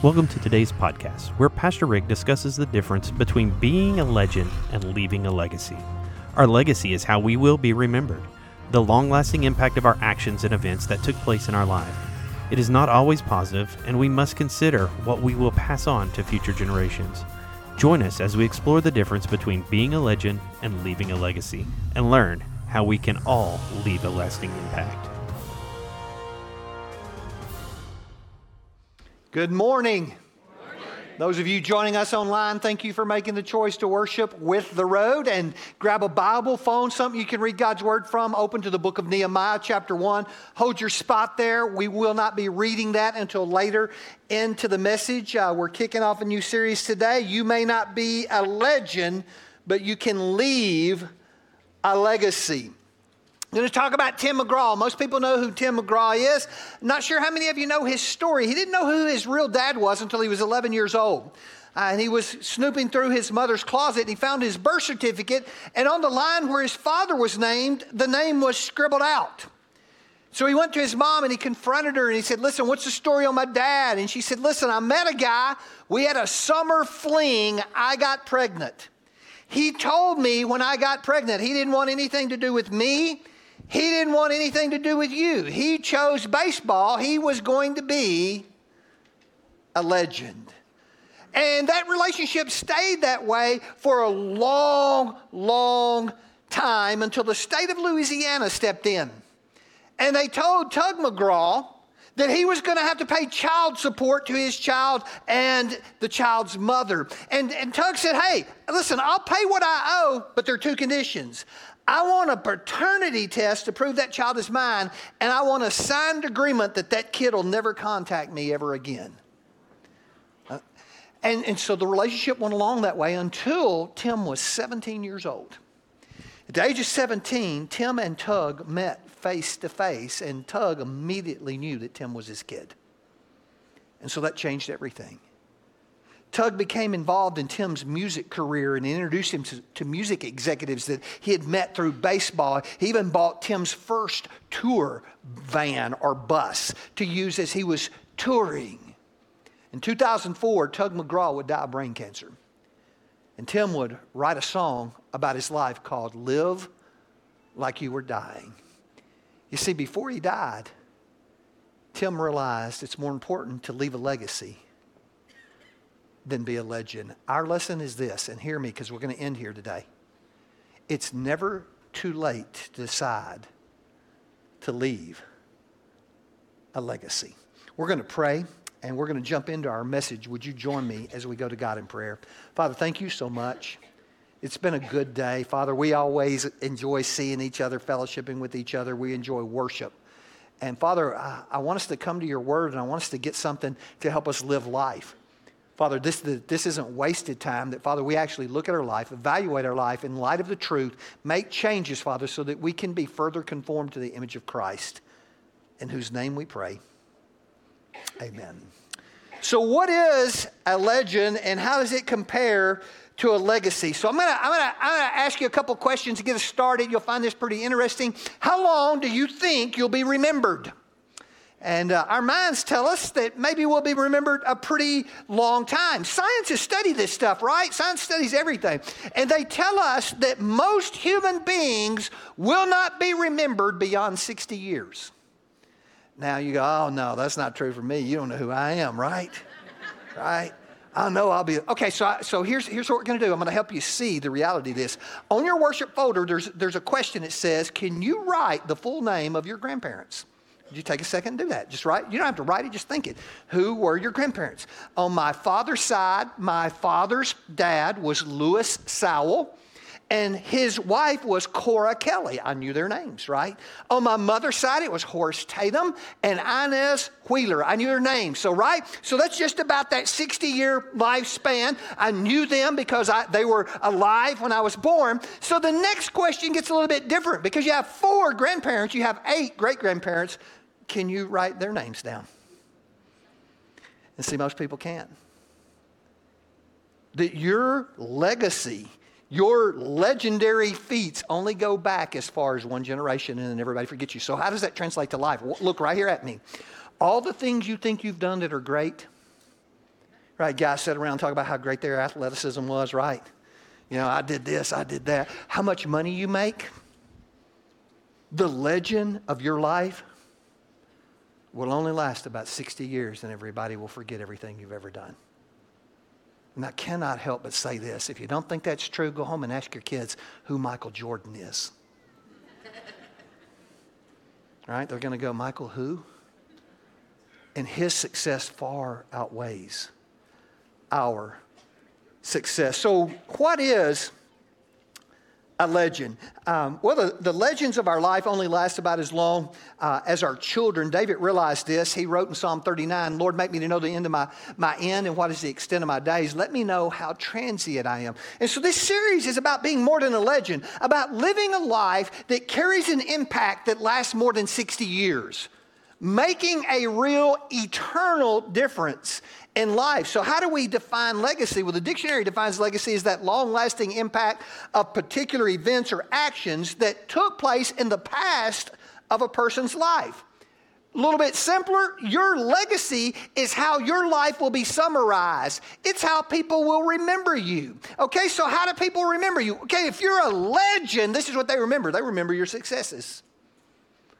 Welcome to today's podcast, where Pastor Rick discusses the difference between being a legend and leaving a legacy. Our legacy is how we will be remembered, the long lasting impact of our actions and events that took place in our life. It is not always positive, and we must consider what we will pass on to future generations. Join us as we explore the difference between being a legend and leaving a legacy, and learn how we can all leave a lasting impact. Good morning. Those of you joining us online, thank you for making the choice to worship with the road and grab a Bible, phone, something you can read God's word from. Open to the book of Nehemiah, chapter 1. Hold your spot there. We will not be reading that until later into the message. Uh, we're kicking off a new series today. You may not be a legend, but you can leave a legacy. I'm going to talk about Tim McGraw. Most people know who Tim McGraw is. not sure how many of you know his story. He didn't know who his real dad was until he was 11 years old. Uh, and he was snooping through his mother's closet and he found his birth certificate. And on the line where his father was named, the name was scribbled out. So he went to his mom and he confronted her and he said, Listen, what's the story on my dad? And she said, Listen, I met a guy. We had a summer fling. I got pregnant. He told me when I got pregnant, he didn't want anything to do with me. He didn't want anything to do with you. He chose baseball. He was going to be a legend. And that relationship stayed that way for a long, long time until the state of Louisiana stepped in. And they told Tug McGraw that he was going to have to pay child support to his child and the child's mother. And, and Tug said, Hey, listen, I'll pay what I owe, but there are two conditions. I want a paternity test to prove that child is mine, and I want a signed agreement that that kid will never contact me ever again. Uh, and, and so the relationship went along that way until Tim was 17 years old. At the age of 17, Tim and Tug met face to face, and Tug immediately knew that Tim was his kid. And so that changed everything. Tug became involved in Tim's music career and introduced him to, to, music executives that he had met through baseball. He even bought Tim's first tour van or bus to use as he was touring. In 2004, Tug McGraw would die of brain cancer. And Tim would write a song about his life called Live Like You Were Dying. You see, before he died, Tim realized it's more important to leave a legacy than be a legend. Our lesson is this, and hear me because we're going to end here today. It's never too late to decide to leave a legacy. We're going to pray and we're going to jump into our message. Would you join me as we go to God in prayer? Father, thank you so much. It's been a good day. Father, we always enjoy seeing each other, fellowshipping with each other. We enjoy worship. And Father, I want us to come to your word and I want us to get something to help us live life. Father, this, this isn't wasted time. That, Father, we actually look at our life, evaluate our life in light of the truth, make changes, Father, so that we can be further conformed to the image of Christ, in whose name we pray. Amen. So, what is a legend and how does it compare to a legacy? So, I'm going to I'm gonna, I'm gonna ask you a couple questions to get us started. You'll find this pretty interesting. How long do you think you'll be remembered? And uh, our minds tell us that maybe we'll be remembered a pretty long time. Science has studied this stuff, right? Science studies everything. And they tell us that most human beings will not be remembered beyond 60 years. Now you go, oh no, that's not true for me. You don't know who I am, right? right? I know I'll be. Okay, so, I, so here's, here's what we're going to do. I'm going to help you see the reality of this. On your worship folder, there's, there's a question that says, Can you write the full name of your grandparents? You take a second and do that? Just write. You don't have to write it, just think it. Who were your grandparents? On my father's side, my father's dad was Lewis Sowell, and his wife was Cora Kelly. I knew their names, right? On my mother's side, it was Horace Tatum and Inez Wheeler. I knew their names. So, right? So that's just about that 60 year lifespan. I knew them because I, they were alive when I was born. So the next question gets a little bit different because you have four grandparents, you have eight great grandparents can you write their names down? And see, most people can't. That your legacy, your legendary feats only go back as far as one generation and then everybody forgets you. So, how does that translate to life? Look right here at me. All the things you think you've done that are great, Right? Guys sit around and talk about how great their athleticism was, right? You know, I did this, I did that. How much money you make, the legend of your life will only last about 60 years and everybody will forget everything you've ever done. And I cannot help but say this. If you don't think that's true, go home and ask your kids who Michael Jordan is. right? They're going to go, Michael, who? And his success far outweighs our success. So, what is a legend. Um, well, the, the, legends of our life only last about as long uh, as our children. David realized this. He wrote in Psalm 39 Lord, make me to know the end of my, my end and what is the extent of my days. Let me know how transient I am. And so, this series is about being more than a legend, about living a life that carries an impact that lasts more than 60 years making a real eternal difference in life. So, how do we define legacy? Well, the dictionary defines legacy as that long lasting impact of particular events or actions that took place in the past of a person's life. A little bit simpler, your legacy is how your life will be summarized. It's how people will remember you. Okay, so how do people remember you? Okay, if you're a legend, this is what they remember they remember your successes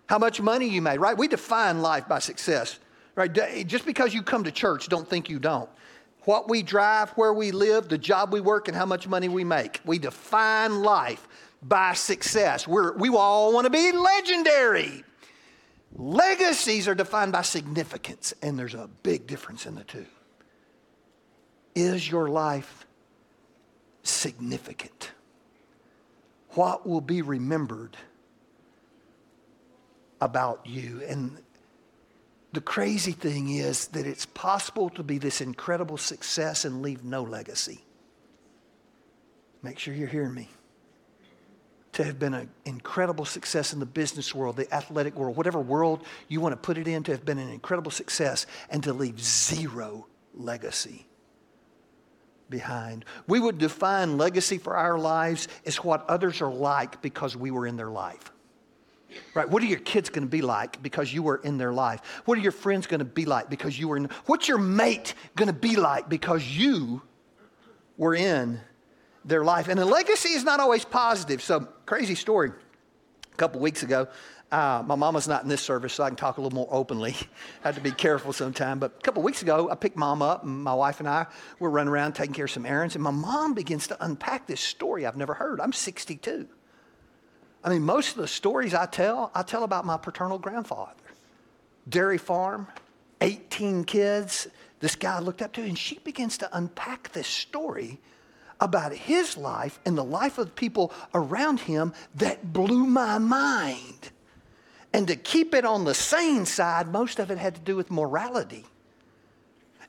how much money you made, right? We define life by success, right? Just because you come to church, don't think you don't. What we drive, where we live, the job we work, and how much money we make. We define life by success. We're, we all want to be legendary. Legacies are defined by significance, and there's a big difference in the two. Is your life significant? What will be remembered? About you. And the crazy thing is that it's possible to be this incredible success and leave no legacy. Make sure you're hearing me. To have been an incredible success in the business world, the athletic world, whatever world you want to put it in, to have been an incredible success and to leave zero legacy behind. We would define legacy for our lives as what others are like because we were in their life. Right? What are your kids going to be like because you were in their life? What are your friends going to be like because you were in? What's your mate going to be like because you were in their life? And a legacy is not always positive. So, crazy story. A couple weeks ago, uh, my mama's not in this service, so I can talk a little more openly. I have to be careful sometime. But a couple weeks ago, I picked mom up, and my wife and I were running around taking care of some errands, and my mom begins to unpack this story I've never heard. I'm 62. I mean, most of the stories I tell, I tell about my paternal grandfather. Dairy farm, 18 kids, this guy looked up to, and she begins to unpack this story about his life and the life of the people around him that blew my mind. And to keep it on the sane side, most of it had to do with morality.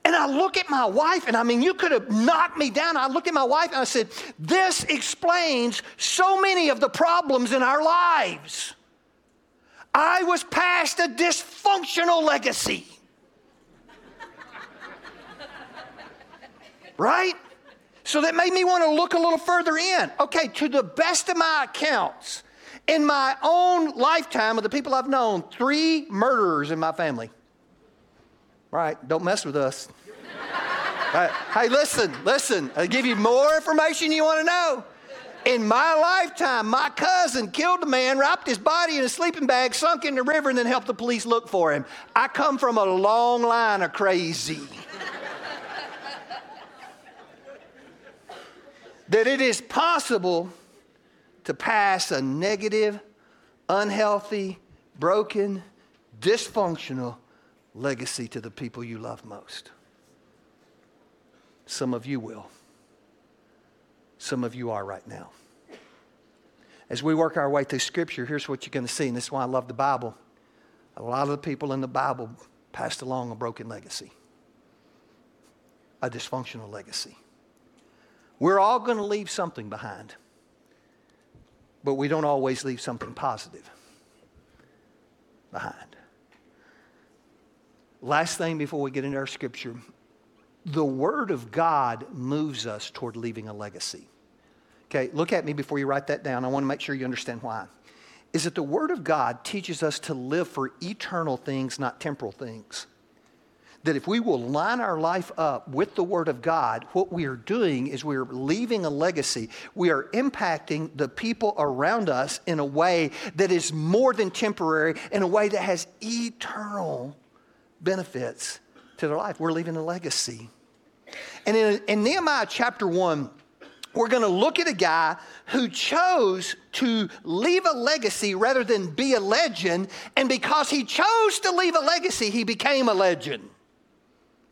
And I look at my wife, and I mean, you could have knocked me down. I looked at my wife and I said, This explains so many of the problems in our lives. I was passed a dysfunctional legacy. right? So that made me want to look a little further in. Okay, to the best of my accounts, in my own lifetime of the people I've known, three murderers in my family. Right? Don't mess with us. right. Hey, listen, listen. I'll give you more information you want to know. In my lifetime, my cousin killed a man, wrapped his body in a sleeping bag, sunk in the river, and then helped the police look for him. I come from a long line of crazy. that it is possible to pass a negative, unhealthy, broken, dysfunctional legacy to the people you love most. Some of you will. Some of you are right now. As we work our way through Scripture, here's what you're going to see, and this is why I love the Bible. A lot of the people in the Bible passed along a broken legacy, a dysfunctional legacy. We're all going to leave something behind, but we don't always leave something positive behind. Last thing before we get into our scripture the Word of God moves us toward leaving a legacy. Okay, look at me before you write that down. I want to make sure you understand why. Is that the Word of God teaches us to live for eternal things, not temporal things. that if we will line our life up with the Word of God, what we are doing is we are leaving a legacy. We are impacting the people around us in a way that is more than temporary, in a way that has eternal benefits to their life. We're leaving a legacy. And in, in Nehemiah chapter 1, we're going to look at a guy who chose to leave a legacy rather than be a legend. And because he chose to leave a legacy, he became a legend.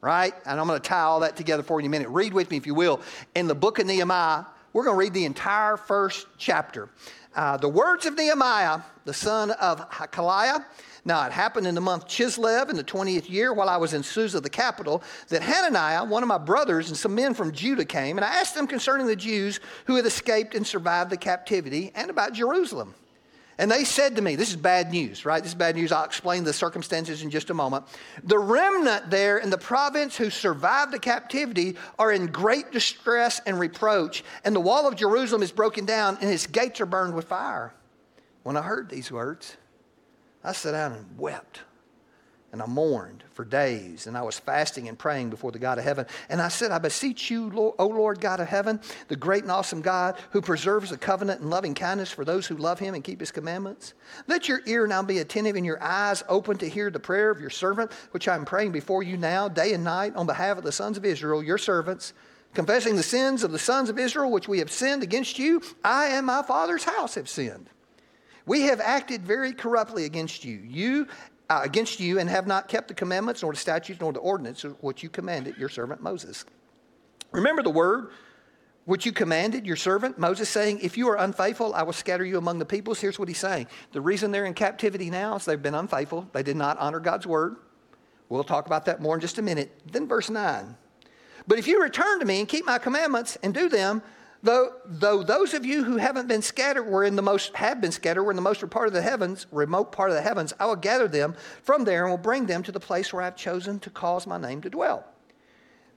Right? And I'm going to tie all that together for you in a minute. Read with me, if you will. In the book of Nehemiah, we're going to read the entire first chapter. Uh, the words of Nehemiah, the son of Hacaliah, now, it happened in the month Chislev in the 20th year while I was in Susa, the capital, that Hananiah, one of my brothers, and some men from Judah came, and I asked them concerning the Jews who had escaped and survived the captivity and about Jerusalem. And they said to me, This is bad news, right? This is bad news. I'll explain the circumstances in just a moment. The remnant there in the province who survived the captivity are in great distress and reproach, and the wall of Jerusalem is broken down, and its gates are burned with fire. When I heard these words, I sat down and wept. And I mourned for days, and I was fasting and praying before the God of heaven. And I said, I beseech you, Lord, O Lord God of heaven, the great and awesome God who preserves the covenant and loving kindness for those who love him and keep his commandments. Let your ear now be attentive and your eyes open to hear the prayer of your servant, which I am praying before you now, day and night, on behalf of the sons of Israel, your servants, confessing the sins of the sons of Israel, which we have sinned against you. I and my father's house have sinned. We have acted very corruptly against you. You uh, against you and have not kept the commandments nor the statutes nor the ordinances which you commanded your servant Moses. Remember the word which you commanded your servant Moses, saying, If you are unfaithful, I will scatter you among the peoples. Here's what he's saying. The reason they're in captivity now is they've been unfaithful. They did not honor God's word. We'll talk about that more in just a minute. Then, verse 9. But if you return to me and keep my commandments and do them, Though, though those of you who haven't been scattered were in the most have been scattered were in the most part of the heavens, remote part of the heavens, I will gather them from there and will bring them to the place where I've chosen to cause my name to dwell.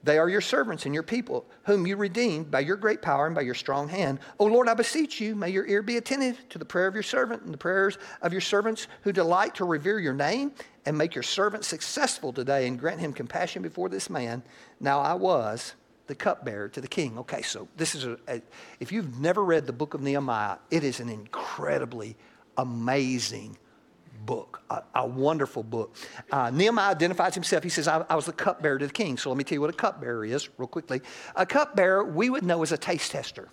They are your servants and your people, whom you redeemed by your great power and by your strong hand. O Lord, I beseech you, may your ear be attentive to the prayer of your servant and the prayers of your servants who delight to revere your name, and make your servant successful today, and grant him compassion before this man. Now I was the cupbearer to the king. Okay, so this is a, a, if you've never read the book of Nehemiah, it is an incredibly amazing book, a, a wonderful book. Uh, Nehemiah identifies himself. He says, I, I was the cupbearer to the king. So let me tell you what a cupbearer is, real quickly. A cupbearer, we would know as a taste tester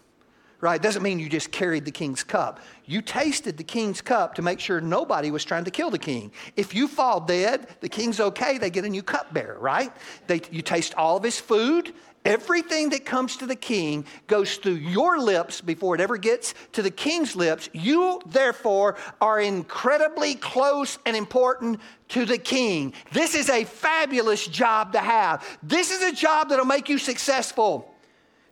right? Doesn't mean you just carried the king's cup. You tasted the king's cup to make sure nobody was trying to kill the king. If you fall dead, the king's okay, they get a new cupbearer, right? They, you taste all of his food, Everything that comes to the king goes through your lips before it ever gets to the king's lips. You, therefore, are incredibly close and important to the king. This is a fabulous job to have. This is a job that'll make you successful.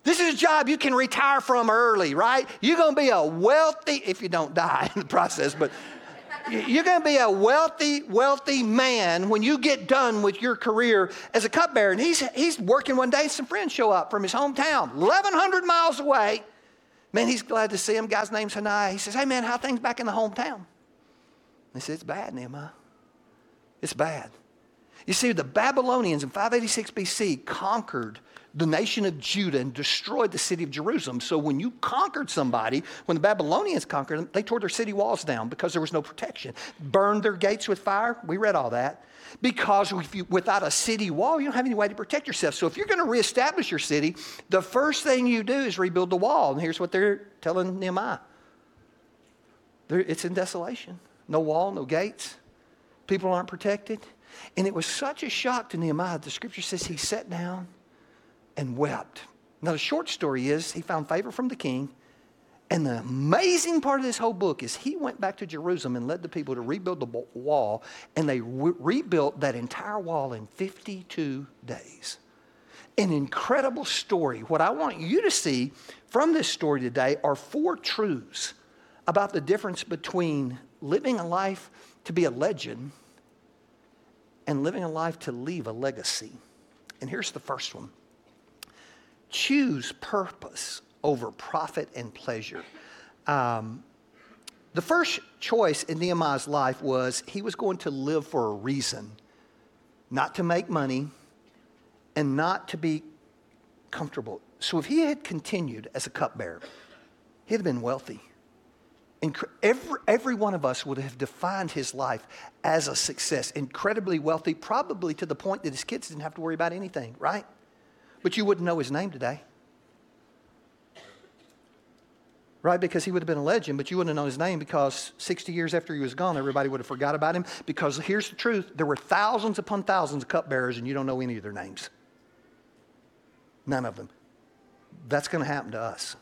This is a job you can retire from early, right? You're going to be a wealthy, if you don't die in the process, but you're going to be a wealthy, wealthy man when you get done with your career as a cupbearer. And he's, he's working one day, some friends show up from his hometown, 1,100 miles away. Man, he's glad to see him. Guy's name's Hanani. He says, Hey, man, how things back in the hometown? He says, It's bad, Nehemiah. It's bad. You see, the Babylonians in 586 BC conquered the nation of Judah and destroyed the city of Jerusalem. So when you conquered somebody, when the Babylonians conquered them, they tore their city walls down because there was no protection. Burned their gates with fire. We read all that. Because you, without a city wall, you don't have any way to protect yourself. So if you're going to reestablish your city, the first thing you do is rebuild the wall. And here's what they're telling Nehemiah they're, it's in desolation. No wall, no gates. People aren't protected. And it was such a shock to Nehemiah. The scripture says he sat down and wept. Now, the short story is he found favor from the king. And the amazing part of this whole book is he went back to Jerusalem and led the people to rebuild the wall, and they re- rebuilt that entire wall in 52 days. An incredible story. What I want you to see from this story today are four truths about the difference between living a life to be a legend and living a life to leave a legacy. And here's the first one choose purpose over profit and pleasure. Um, the first choice in Nehemiah's life was he was going to live for a reason, not to make money, and not to be comfortable. So if he had continued as a cupbearer, he'd have been wealthy. And Every, every one of us would have defined his life as a success, incredibly wealthy, probably to the point that his kids didn't have to worry about anything, right? But you wouldn't know his name today. Right? Because he would have been a legend, but you wouldn't have known his name because 60 years after he was gone, everybody would have forgot about him. Because here's the truth there were thousands upon thousands of cupbearers, and you don't know any of their names. None of them. That's going to happen to us.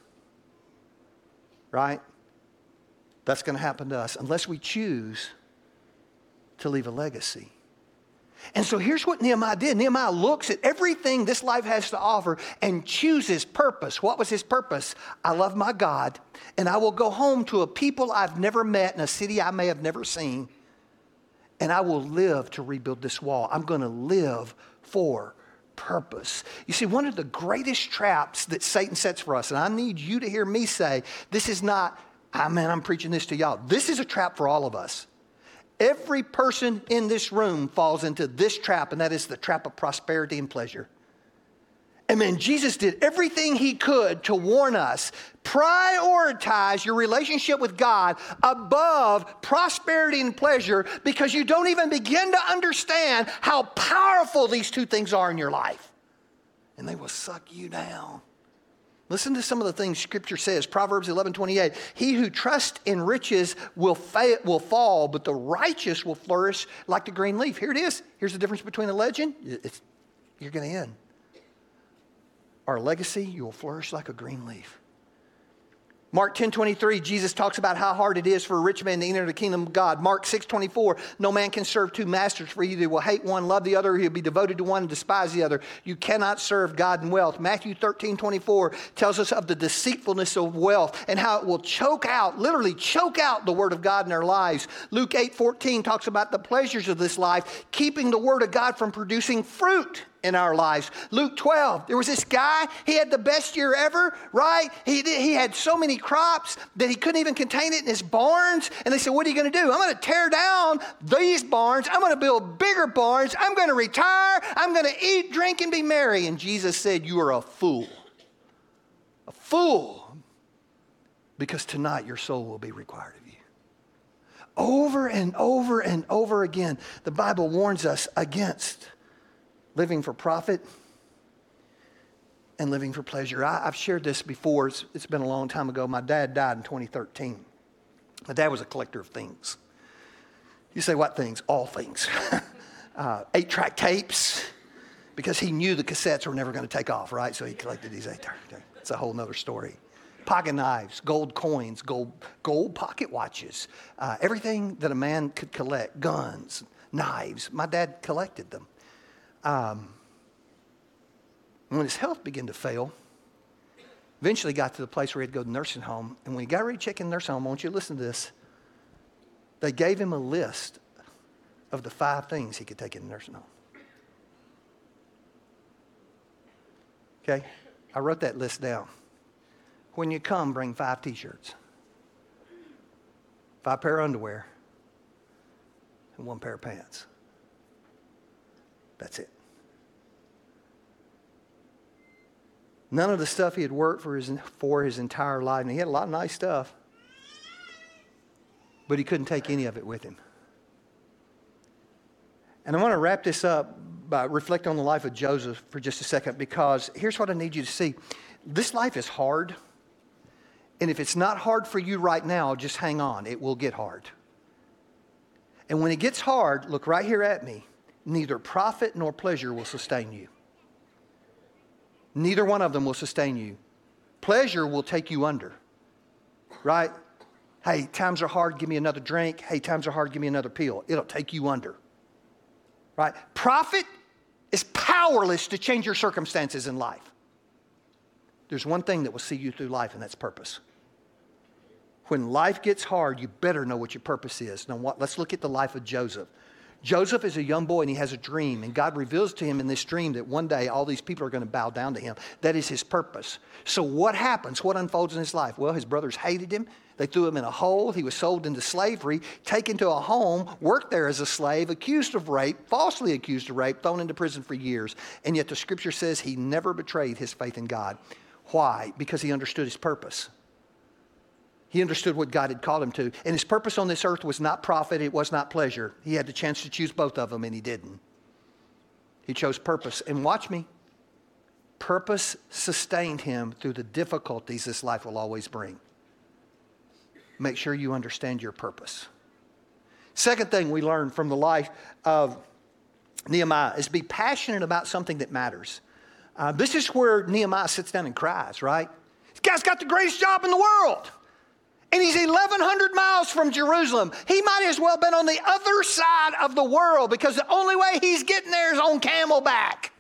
Right? That's going to happen to us unless we choose to leave a legacy. And so here's what Nehemiah did Nehemiah looks at everything this life has to offer and chooses purpose. What was his purpose? I love my God, and I will go home to a people I've never met in a city I may have never seen, and I will live to rebuild this wall. I'm going to live for purpose. You see, one of the greatest traps that Satan sets for us, and I need you to hear me say, this is not Ah, man, I'm preaching this to y'all. This is a trap for all of us. Every person in this room falls into this trap, and that is the trap of prosperity and pleasure. And Jesus did everything he could to warn us prioritize your relationship with God above prosperity and pleasure because you don't even begin to understand how powerful these two things are in your life. And they will suck you down. Listen to some of the things Scripture says. Proverbs 11 28. He who trusts in riches will, fa- will fall, but the righteous will flourish like the green leaf. Here it is. Here's the difference between a legend. It's, you're going to end. Our legacy, you will flourish like a green leaf. Mark 10 23, Jesus talks about how hard it is for a rich man to enter the kingdom of God. Mark 6 24, no man can serve two masters, for either he will hate one, love the other, he'll be devoted to one and despise the other. You cannot serve God and wealth. Matthew 13 24 tells us of the deceitfulness of wealth and how it will choke out, literally choke out the word of God in our lives. Luke 8 14 talks about the pleasures of this life, keeping the word of God from producing fruit in our lives. Luke 12, there was this guy, he had the best year ever, right? He, he had so many crops that he couldn't even contain it in his barns. And they said, What are you going to do? I'm going to tear down these barns. I'm going to build bigger barns. I'm going to retire. I'm going to eat, drink, and be merry. And Jesus said, You are a fool. A fool. Because tonight your soul will be required of you. Over and over and over again, the Bible warns us against living for profit and living for pleasure. I, have shared this before. It's, it's been a long time ago. My dad died in 2013. My dad was a collector of things. You say, what things? All things. uh, eight track tapes, because he knew the cassettes were never going to take off, right? So he collected these eight track tapes. It's a whole other story. Pocket knives, gold coins, gold, gold pocket watches, uh, everything that a man could collect, guns, knives. My dad collected them. Um, when his health began to fail, eventually got to the place where he had to go to nursing home. And when he got ready to check in nursing home, I want you to listen to this. They gave him a list of the five things he could take in the nursing home. Okay? I wrote that list down. When you come, bring five t shirts, five pair of underwear, and one pair of pants. That's it. None of the stuff he had worked for his, for his entire life. And he had a lot of nice stuff, but he couldn't take any of it with him. And I want to wrap this up by reflecting on the life of Joseph for just a second because here's what I need you to see. This life is hard. And if it's not hard for you right now, just hang on. It will get hard. And when it gets hard, look right here at me. Neither profit nor pleasure will sustain you. Neither one of them will sustain you. Pleasure will take you under, right? Hey, times are hard, give me another drink. Hey, times are hard, give me another pill. It'll take you under, right? Profit is powerless to change your circumstances in life. There's one thing that will see you through life, and that's purpose. When life gets hard, you better know what your purpose is. Now, what, let's look at the life of Joseph. Joseph is a young boy and he has a dream, and God reveals to him in this dream that one day all these people are going to bow down to him. That is his purpose. So, what happens? What unfolds in his life? Well, his brothers hated him, They threw him in a hole. He was sold into slavery, taken to a home, worked there as a slave, accused of rape, falsely accused of rape, thrown into prison for years. And yet the scripture says he never betrayed his faith in God. Why? Because he understood his purpose. He understood what God had called him to. And his purpose on this earth was not profit, it was not pleasure. He had the chance to choose both of them, and he didn't. He chose purpose. And watch me purpose sustained him through the difficulties this life will always bring. Make sure you understand your purpose. Second thing we learn from the life of Nehemiah is be passionate about something that matters. Uh, this is where Nehemiah sits down and cries, right? This guy's got the greatest job in the world. And he's 1,100 miles from Jerusalem. He might as well been on the other side of the world because the only way he's getting there is on camelback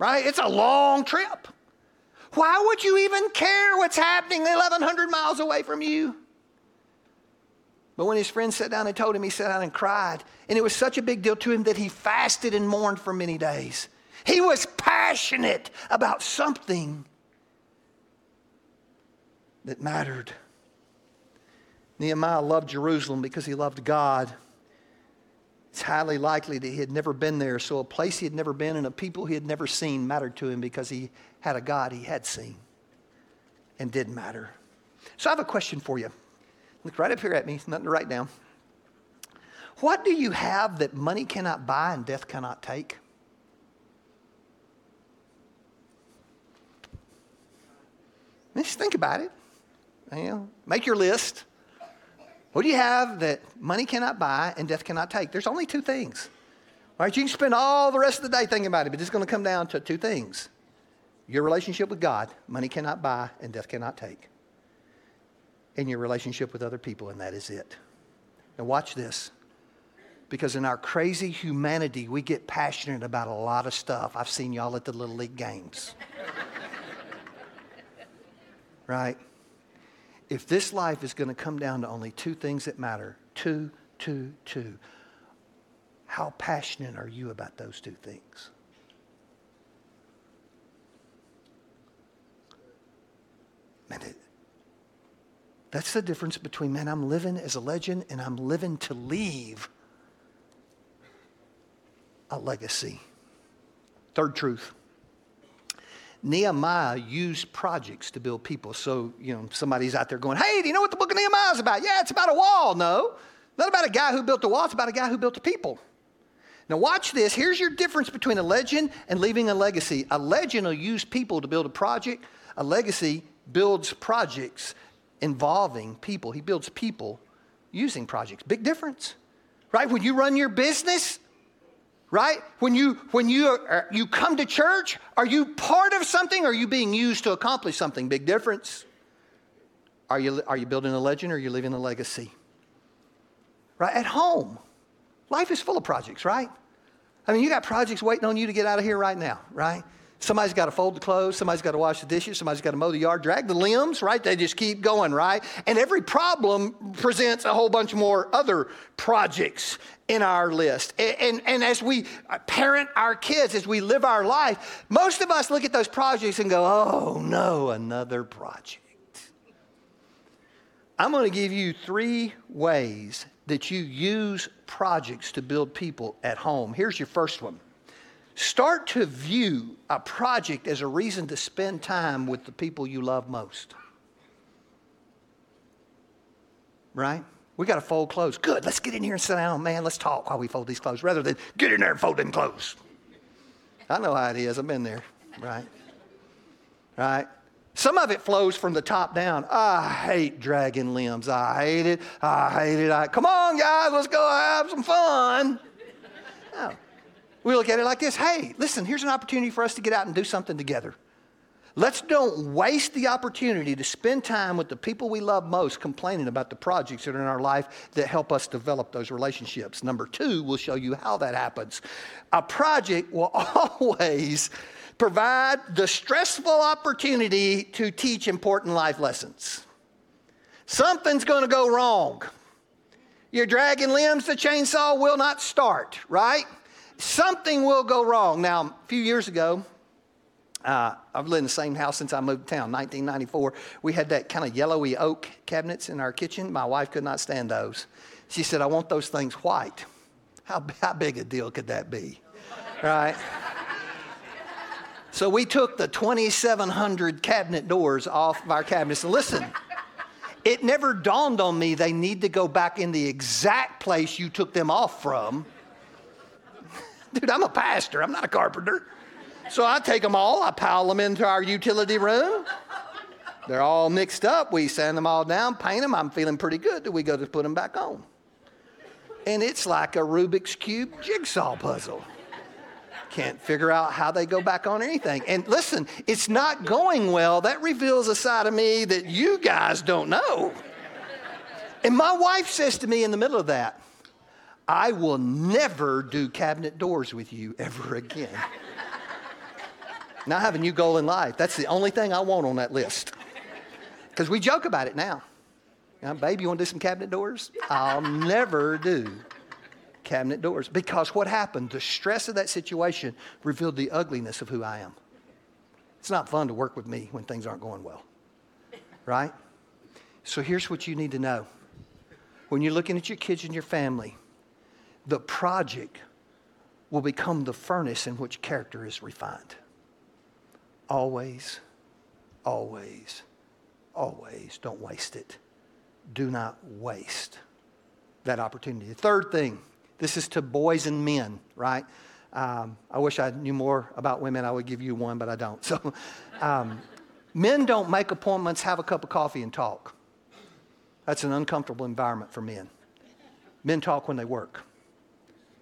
right? It's a long trip. Why would you even care what's happening 1,100 miles away from you? But when his friends sat down and told him, he sat down and cried. And it was such a big deal to him that he fasted and mourned for many days. He was passionate about something that mattered. Nehemiah loved Jerusalem because he loved God. It's highly likely that he had never been there, so a place he had never been and a people he had never seen mattered to him because he had a God he had seen and did matter. So I have a question for you. Look right up here at me, nothing to write down. What do you have that money cannot buy and death cannot take? Just think about it. You know, make your list. What do you have that money cannot buy and death cannot take? There's only two things. All right, you can spend all the rest of the day thinking about it, but it's going to come down to two things your relationship with God, money cannot buy and death cannot take, and your relationship with other people, and that is it. Now, watch this. Because in our crazy humanity, we get passionate about a lot of stuff. I've seen y'all at the Little League games. right? If this life is going to come down to only two things that matter two, two, two, how passionate are you about those two things? Man, it, that's the difference between, man, I'm living as a legend and I'm living to leave a legacy. Third truth Nehemiah used projects to build people. So, you know, somebody's out there going, hey, do you know what the book of Nehemiah is about? Yeah, it's about a wall. No, not about a guy who built a wall, it's about a guy who built a people. Now, watch this. Here's your difference between a legend and leaving a legacy. A legend will use people to build a project, a legacy builds projects involving people. He builds people using projects. Big difference, right? When you run your business, right? When you when you are, you come to church, are you part of something? Or are you being used to accomplish something? Big difference. Are you are you building a legend or are you leaving a legacy? Right at home, life is full of projects, right? I mean, you got projects waiting on you to get out of here right now, right? Somebody's got to fold the clothes. Somebody's got to wash the dishes. Somebody's got to mow the yard, drag the limbs, right? They just keep going, right? And every problem presents a whole bunch more other projects in our list. And, and, and, as we uh, parent our kids, as we live our life, most of us look at those projects and go, oh no, another project. I'm going to give you three ways that you use projects to build people at home. Here's your first one Start to view a project as a reason to spend time with the people you love most. Right? We got to fold clothes. Good, let's get in here and sit down, man. Let's talk while we fold these clothes rather than get in there and fold them clothes. I know how it is. I've been there. Right? Right? Some of it flows from the top down. I hate dragging limbs. I hate it. I hate it. I, come on, guys, let's go have some fun. We look at it like this hey, listen, here's an opportunity for us to get out and do something together. Let's don't waste the opportunity to spend time with the people we love most complaining about the projects that are in our life that help us develop those relationships. Number two, we'll show you how that happens. A project will always provide the stressful opportunity to teach important life lessons. Something's going to go wrong. You're dragging limbs, the chainsaw will not start, right? Something will go wrong. Now, a few years ago, Uh, I've lived in the same house since I moved to town, 1994. We had that kind of yellowy oak cabinets in our kitchen. My wife could not stand those. She said, I want those things white. How, how big a deal could that be? Right? so we took the 2,700 cabinet doors off of our cabinets. Listen, it never dawned on me they need to go back in the exact place you took them off from. Dude, I'm a pastor, I'm not a carpenter. So I take them all, I pile them into our utility room. They're all mixed up. We sand them all down, paint them. I'm feeling pretty good. Do we go to put them back on? And it's like a Rubik's Cube jigsaw puzzle. Can't figure out how they go back on anything. And listen, it's not going well. That reveals a side of me that you guys don't know. And my wife says to me in the middle of that, I will never do cabinet doors with you ever again. now I have a new goal in life. That's the only thing I want on that list. Because we joke about it now. Now, babe, you want to do some cabinet doors? I'll never do cabinet doors. Because what happened? The stress of that situation revealed the ugliness of who I am. It's not fun to work with me when things aren't going well, right? So here's what you need to know when you're looking at your kids and your family, the project will become the furnace in which character is refined. Always, always, always don't waste it. Do not waste that opportunity. The third thing, this is to boys and men, right? Um, I wish I knew more about women. I would give you one, but I don't. So, um, men don't make appointments, have a cup of coffee, and talk. That's an uncomfortable environment for men. Men talk when they work.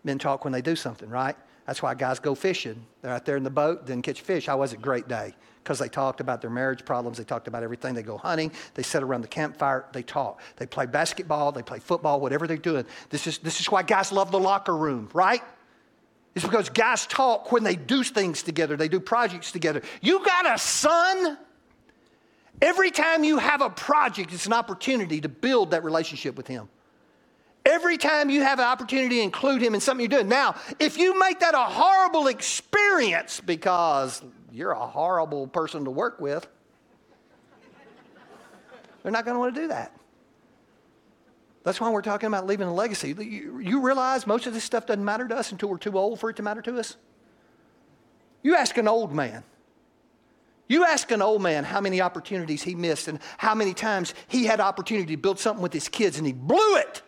Men talk when they do something, right? That's why guys go fishing. They're out there in the boat, then catch fish. How was it? Great day. Because they talked about their marriage problems, they talked about everything. They go hunting, they sit around the campfire, they talk. They play basketball, they play football, whatever they're doing. This is, this is why guys love the locker room, right? It's because guys talk when they do things together, they do projects together. You got a son? Every time you have a project, it's an opportunity to build that relationship with him. Every time you have an opportunity to include him in something you're doing. Now, if you make that a horrible experience because you're a horrible person to work with, they're not going to want to do that. That's why we're talking about leaving a legacy. You, you, realize most of this stuff doesn't matter to us until we're too old for it to matter to us? You ask an old man. You ask an old man how many opportunities he missed and how many times he had opportunity to build something with his kids and he blew it.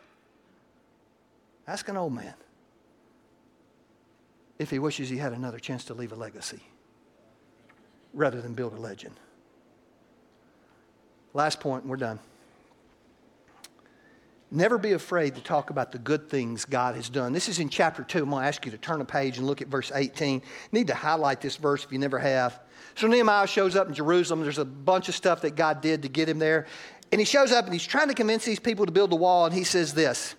Ask an old man if he wishes he had another chance to leave a legacy rather than build a legend. Last point, we're done. Never be afraid to talk about the good things God has done. This is in chapter 2. I'm going to ask you to turn a page and look at verse 18. Need to highlight this verse if you never have. So Nehemiah shows up in Jerusalem. There's a bunch of stuff that God did to get him there. And he shows up and he's trying to convince these people to build the wall. And he says this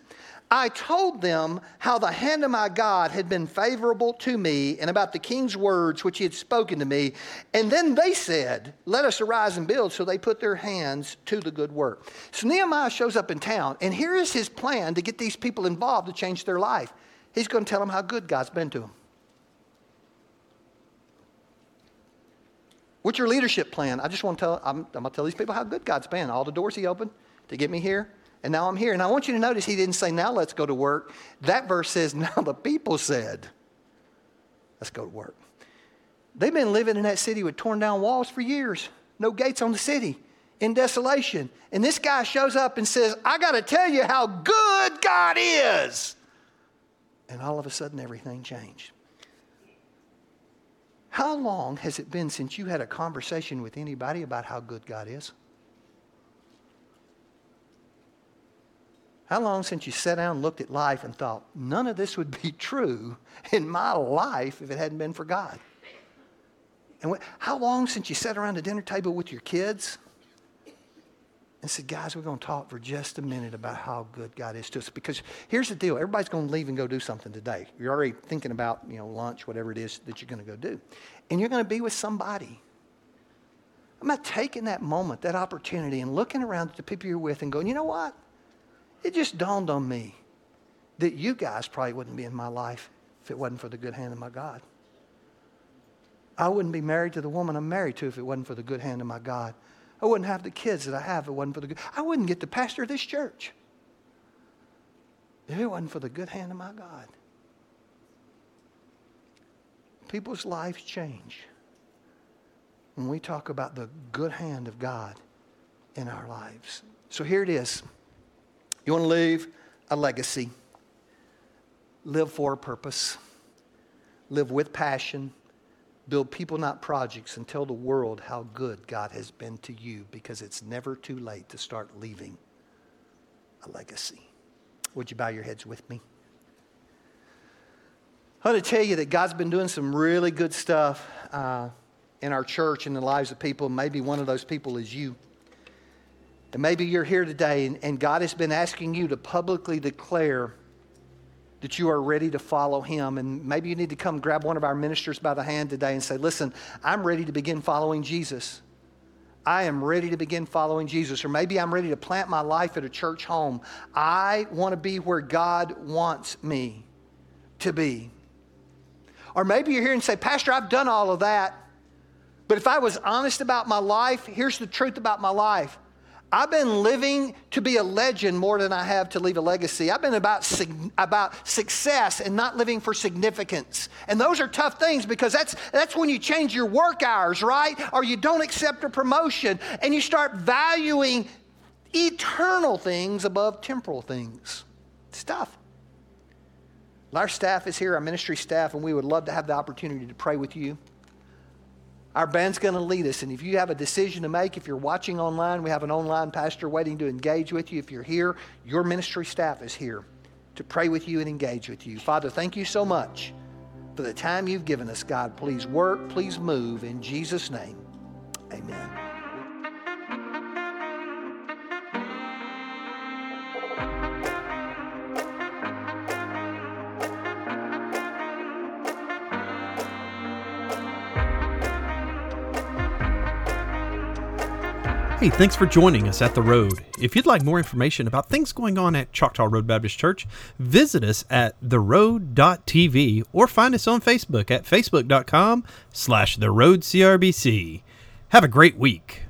I told them how the hand of my God had been favorable to me and about the king's words which he had spoken to me. And then they said, Let us arise and build. So they put their hands to the good work. So Nehemiah shows up in town, and here is his plan to get these people involved to change their life. He's going to tell them how good God's been to them. What's your leadership plan? I just want to tell, I'm, I'm going to tell these people how good God's been. All the doors he opened to get me here and now I'm here. And I want you to notice he didn't say, now let's go to work. That verse says, now the people said, let's go to work. They've been living in that city with torn down walls for years, no gates on the city, in desolation. And this guy shows up and says, I got to tell you how good God is. And all of a sudden, everything changed. How long has it been since you had a conversation with anybody about how good God is? How long since you sat down and looked at life and thought, none of this would be true in my life if it hadn't been for God? And how long since you sat around the dinner table with your kids and said, guys, we're going to talk for just a minute about how good God is to us? Because here's the deal everybody's going to leave and go do something today. You're already thinking about, you know, lunch, whatever it is that you're going to go do. And you're going to be with somebody. I'm not taking that moment, that opportunity, and looking around at the people you're with and going, you know what? It just dawned on me that you guys probably wouldn't be in my life if it wasn't for the good hand of my God. I wouldn't be married to the woman I'm married to if it wasn't for the good hand of my God. I wouldn't have the kids that I have if it wasn't for the good. I wouldn't get the pastor of this church if it wasn't for the good hand of my God. People's lives change when we talk about the good hand of God in our lives. So here it is. You want to leave a legacy, live for a purpose, live with passion Build people, not projects, and tell the world how good God has been to you because it's never too late to start leaving a legacy. Would you bow your heads with me? I want to tell you that God's been doing some really good stuff uh, in our church and the lives of people. Maybe one of those people is you. And maybe you're here today and, and God has been asking you to publicly declare that you are ready to follow him. And maybe you need to come grab one of our ministers by the hand today and say, Listen, I'm ready to begin following Jesus. I am ready to begin following Jesus. Or maybe I'm ready to plant my life at a church home. I want to be where God wants me to be. Or maybe you're here and say, Pastor, I've done all of that. But if I was honest about my life, here's the truth about my life. I've been living to be a legend more than I have to leave a legacy. I've been about, about success and not living for significance. And those are tough things because that's, that's when you change your work hours, right? Or you don't accept a promotion and you start valuing eternal things above temporal things. It's tough. Our staff is here, our ministry staff, and we would love to have the opportunity to pray with you. Our band's going to lead us. And if you have a decision to make, if you're watching online, we have an online pastor waiting to engage with you. If you're here, your ministry staff is here to pray with you and engage with you. Father, thank you so much for the time you've given us, God. Please work, please move. In Jesus' name, amen. Hey, thanks for joining us at The Road. If you'd like more information about things going on at Choctaw Road Baptist Church, visit us at theroad.tv or find us on Facebook at facebook.com slash theroadcrbc. Have a great week.